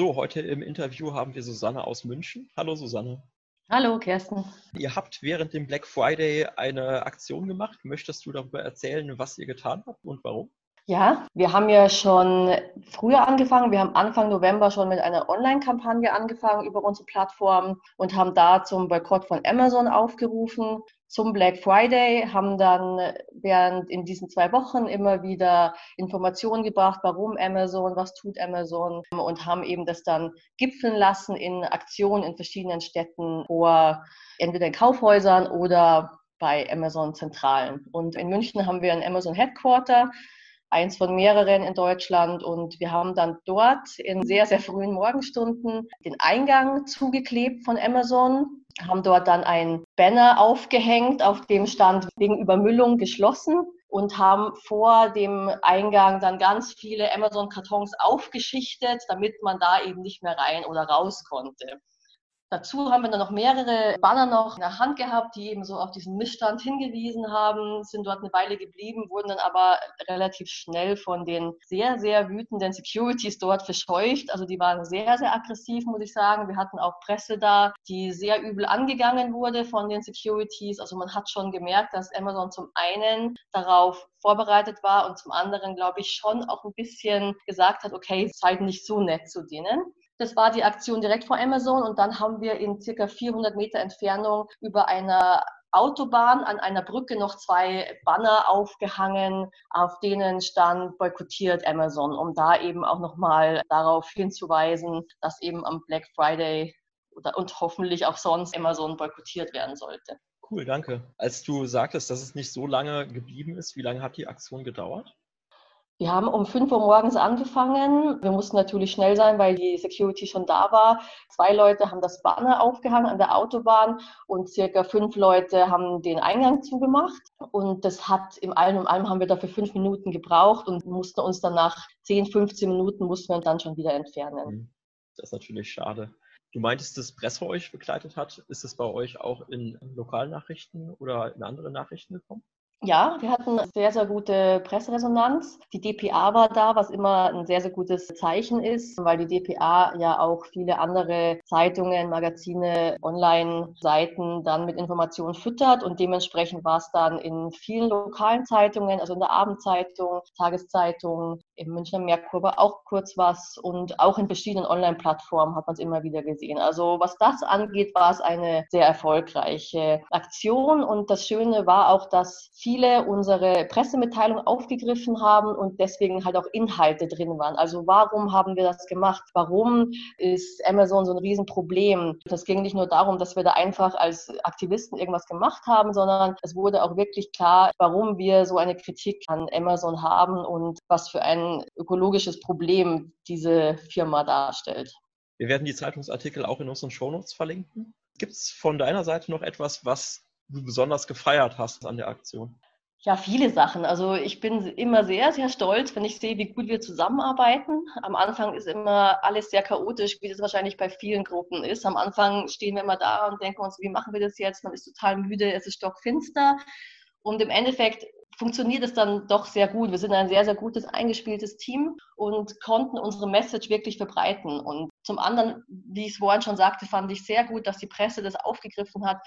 So, heute im Interview haben wir Susanne aus München. Hallo Susanne. Hallo Kerstin. Ihr habt während dem Black Friday eine Aktion gemacht. Möchtest du darüber erzählen, was ihr getan habt und warum? Ja, wir haben ja schon früher angefangen. Wir haben Anfang November schon mit einer Online-Kampagne angefangen über unsere Plattform und haben da zum Boykott von Amazon aufgerufen. Zum Black Friday haben dann während in diesen zwei Wochen immer wieder Informationen gebracht, warum Amazon, was tut Amazon und haben eben das dann gipfeln lassen in Aktionen in verschiedenen Städten vor entweder in Kaufhäusern oder bei Amazon Zentralen. Und in München haben wir ein Amazon Headquarter eins von mehreren in Deutschland. Und wir haben dann dort in sehr, sehr frühen Morgenstunden den Eingang zugeklebt von Amazon, haben dort dann ein Banner aufgehängt, auf dem stand wegen Übermüllung geschlossen und haben vor dem Eingang dann ganz viele Amazon-Kartons aufgeschichtet, damit man da eben nicht mehr rein oder raus konnte. Dazu haben wir dann noch mehrere Banner noch in der Hand gehabt, die eben so auf diesen Missstand hingewiesen haben, sind dort eine Weile geblieben, wurden dann aber relativ schnell von den sehr, sehr wütenden Securities dort verscheucht. Also die waren sehr, sehr aggressiv, muss ich sagen. Wir hatten auch Presse da, die sehr übel angegangen wurde von den Securities. Also man hat schon gemerkt, dass Amazon zum einen darauf vorbereitet war und zum anderen, glaube ich, schon auch ein bisschen gesagt hat, okay, seid nicht so nett zu denen. Das war die Aktion direkt vor Amazon und dann haben wir in circa 400 Meter Entfernung über einer Autobahn an einer Brücke noch zwei Banner aufgehangen, auf denen stand boykottiert Amazon, um da eben auch nochmal darauf hinzuweisen, dass eben am Black Friday oder, und hoffentlich auch sonst Amazon boykottiert werden sollte. Cool, danke. Als du sagtest, dass es nicht so lange geblieben ist, wie lange hat die Aktion gedauert? Wir haben um 5 Uhr morgens angefangen. Wir mussten natürlich schnell sein, weil die Security schon da war. Zwei Leute haben das Banner aufgehangen an der Autobahn und circa fünf Leute haben den Eingang zugemacht. Und das hat im Allem und allem haben wir dafür fünf Minuten gebraucht und mussten uns dann nach 10, 15 Minuten mussten wir dann schon wieder entfernen. Hm, das ist natürlich schade. Du meintest, dass Presse euch begleitet hat. Ist es bei euch auch in Lokalnachrichten oder in andere Nachrichten gekommen? Ja, wir hatten sehr, sehr gute Presseresonanz. Die DPA war da, was immer ein sehr, sehr gutes Zeichen ist, weil die DPA ja auch viele andere Zeitungen, Magazine, Online-Seiten dann mit Informationen füttert und dementsprechend war es dann in vielen lokalen Zeitungen, also in der Abendzeitung, Tageszeitung, im Münchner Merkur war auch kurz was und auch in verschiedenen Online-Plattformen hat man es immer wieder gesehen. Also was das angeht, war es eine sehr erfolgreiche Aktion und das Schöne war auch, dass viele unsere Pressemitteilungen aufgegriffen haben und deswegen halt auch Inhalte drin waren. Also warum haben wir das gemacht? Warum ist Amazon so ein Riesenproblem? Das ging nicht nur darum, dass wir da einfach als Aktivisten irgendwas gemacht haben, sondern es wurde auch wirklich klar, warum wir so eine Kritik an Amazon haben und was für ein ökologisches Problem diese Firma darstellt. Wir werden die Zeitungsartikel auch in unseren Shownotes verlinken. Gibt es von deiner Seite noch etwas, was du besonders gefeiert hast an der Aktion? Ja, viele Sachen. Also ich bin immer sehr, sehr stolz, wenn ich sehe, wie gut wir zusammenarbeiten. Am Anfang ist immer alles sehr chaotisch, wie das wahrscheinlich bei vielen Gruppen ist. Am Anfang stehen wir immer da und denken uns, wie machen wir das jetzt? Man ist total müde, es ist stockfinster. Und im Endeffekt funktioniert es dann doch sehr gut. Wir sind ein sehr, sehr gutes, eingespieltes Team und konnten unsere Message wirklich verbreiten. Und zum anderen, wie ich es vorhin schon sagte, fand ich sehr gut, dass die Presse das aufgegriffen hat,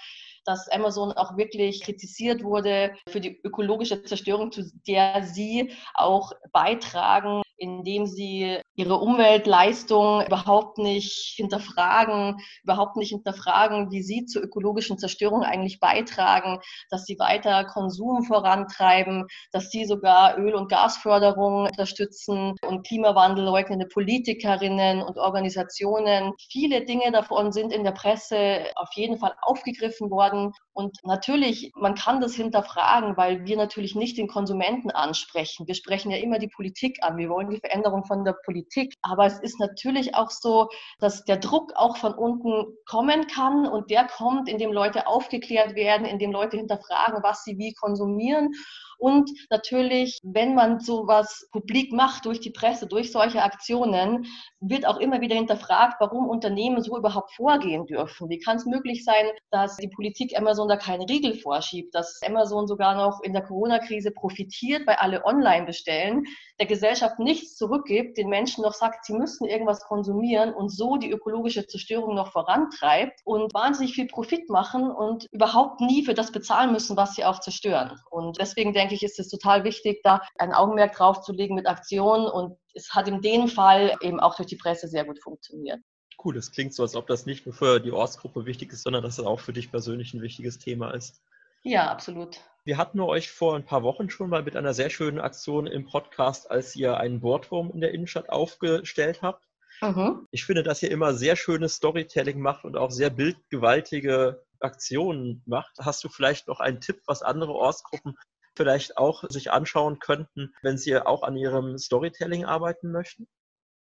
dass Amazon auch wirklich kritisiert wurde für die ökologische Zerstörung, zu der sie auch beitragen, indem sie ihre Umweltleistung überhaupt nicht hinterfragen, überhaupt nicht hinterfragen, wie sie zur ökologischen Zerstörung eigentlich beitragen, dass sie weiter Konsum vorantreiben, dass sie sogar Öl- und Gasförderung unterstützen und Klimawandel leugnende Politikerinnen und Organisationen. Viele Dinge davon sind in der Presse auf jeden Fall aufgegriffen worden. Und natürlich, man kann das hinterfragen, weil wir natürlich nicht den Konsumenten ansprechen. Wir sprechen ja immer die Politik an. Wir wollen die Veränderung von der Politik. Aber es ist natürlich auch so, dass der Druck auch von unten kommen kann und der kommt, indem Leute aufgeklärt werden, indem Leute hinterfragen, was sie wie konsumieren. Und natürlich, wenn man sowas publik macht durch die Presse, durch solche Aktionen, wird auch immer wieder hinterfragt, warum Unternehmen so überhaupt vorgehen dürfen. Wie kann es möglich sein, dass die Politik Amazon da keinen Riegel vorschiebt, dass Amazon sogar noch in der Corona-Krise profitiert, weil alle online bestellen, der Gesellschaft nicht nichts zurückgibt, den Menschen noch sagt, sie müssen irgendwas konsumieren und so die ökologische Zerstörung noch vorantreibt und wahnsinnig viel Profit machen und überhaupt nie für das bezahlen müssen, was sie auch zerstören. Und deswegen denke ich, ist es total wichtig, da ein Augenmerk drauf zu legen mit Aktionen und es hat in dem Fall eben auch durch die Presse sehr gut funktioniert. Cool, das klingt so, als ob das nicht nur für die Ortsgruppe wichtig ist, sondern dass es auch für dich persönlich ein wichtiges Thema ist. Ja, absolut. Wir hatten euch vor ein paar Wochen schon mal mit einer sehr schönen Aktion im Podcast, als ihr einen Boardroom in der Innenstadt aufgestellt habt. Mhm. Ich finde, dass ihr immer sehr schönes Storytelling macht und auch sehr bildgewaltige Aktionen macht. Hast du vielleicht noch einen Tipp, was andere Ortsgruppen vielleicht auch sich anschauen könnten, wenn sie auch an ihrem Storytelling arbeiten möchten?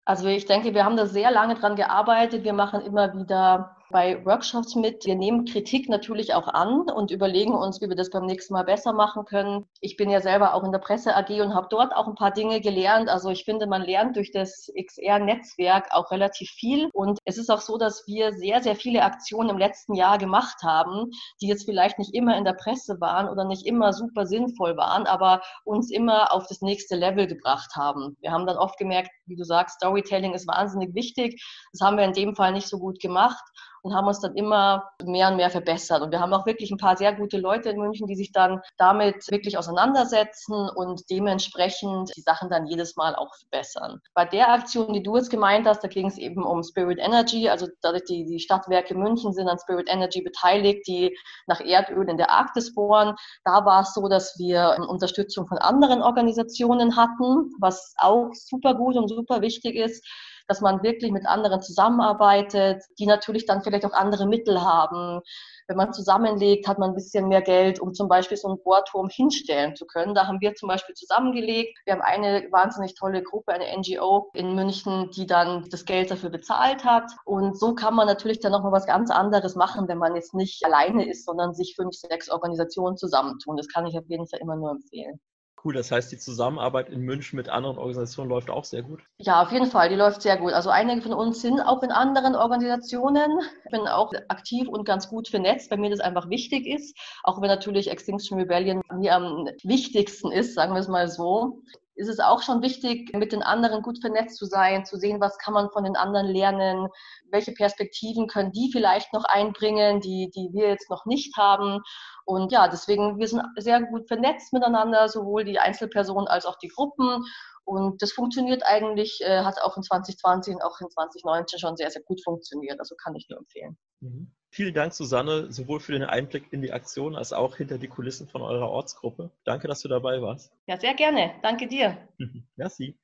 Also ich denke, wir haben da sehr lange dran gearbeitet. Wir machen immer wieder bei Workshops mit. Wir nehmen Kritik natürlich auch an und überlegen uns, wie wir das beim nächsten Mal besser machen können. Ich bin ja selber auch in der Presse AG und habe dort auch ein paar Dinge gelernt. Also ich finde, man lernt durch das XR-Netzwerk auch relativ viel. Und es ist auch so, dass wir sehr, sehr viele Aktionen im letzten Jahr gemacht haben, die jetzt vielleicht nicht immer in der Presse waren oder nicht immer super sinnvoll waren, aber uns immer auf das nächste Level gebracht haben. Wir haben dann oft gemerkt, wie du sagst, Storytelling ist wahnsinnig wichtig. Das haben wir in dem Fall nicht so gut gemacht und haben uns dann immer mehr und mehr verbessert. Und wir haben auch wirklich ein paar sehr gute Leute in München, die sich dann damit wirklich auseinandersetzen und dementsprechend die Sachen dann jedes Mal auch verbessern. Bei der Aktion, die du jetzt gemeint hast, da ging es eben um Spirit Energy, also dadurch die, die Stadtwerke München sind an Spirit Energy beteiligt, die nach Erdöl in der Arktis bohren. Da war es so, dass wir Unterstützung von anderen Organisationen hatten, was auch super gut und super wichtig ist dass man wirklich mit anderen zusammenarbeitet, die natürlich dann vielleicht auch andere Mittel haben. Wenn man zusammenlegt, hat man ein bisschen mehr Geld, um zum Beispiel so einen Bohrturm hinstellen zu können. Da haben wir zum Beispiel zusammengelegt. Wir haben eine wahnsinnig tolle Gruppe, eine NGO in München, die dann das Geld dafür bezahlt hat. Und so kann man natürlich dann nochmal was ganz anderes machen, wenn man jetzt nicht alleine ist, sondern sich fünf, sechs Organisationen zusammentun. Das kann ich auf jeden Fall immer nur empfehlen. Cool, das heißt, die Zusammenarbeit in München mit anderen Organisationen läuft auch sehr gut. Ja, auf jeden Fall, die läuft sehr gut. Also einige von uns sind auch in anderen Organisationen. Ich bin auch aktiv und ganz gut vernetzt, weil mir das einfach wichtig ist. Auch wenn natürlich Extinction Rebellion mir am wichtigsten ist, sagen wir es mal so ist es auch schon wichtig, mit den anderen gut vernetzt zu sein, zu sehen, was kann man von den anderen lernen, welche Perspektiven können die vielleicht noch einbringen, die, die wir jetzt noch nicht haben. Und ja, deswegen, wir sind sehr gut vernetzt miteinander, sowohl die Einzelpersonen als auch die Gruppen. Und das funktioniert eigentlich, äh, hat auch in 2020 und auch in 2019 schon sehr, sehr gut funktioniert. Also kann ich nur empfehlen. Mhm. Vielen Dank, Susanne, sowohl für den Einblick in die Aktion als auch hinter die Kulissen von eurer Ortsgruppe. Danke, dass du dabei warst. Ja, sehr gerne. Danke dir. Merci.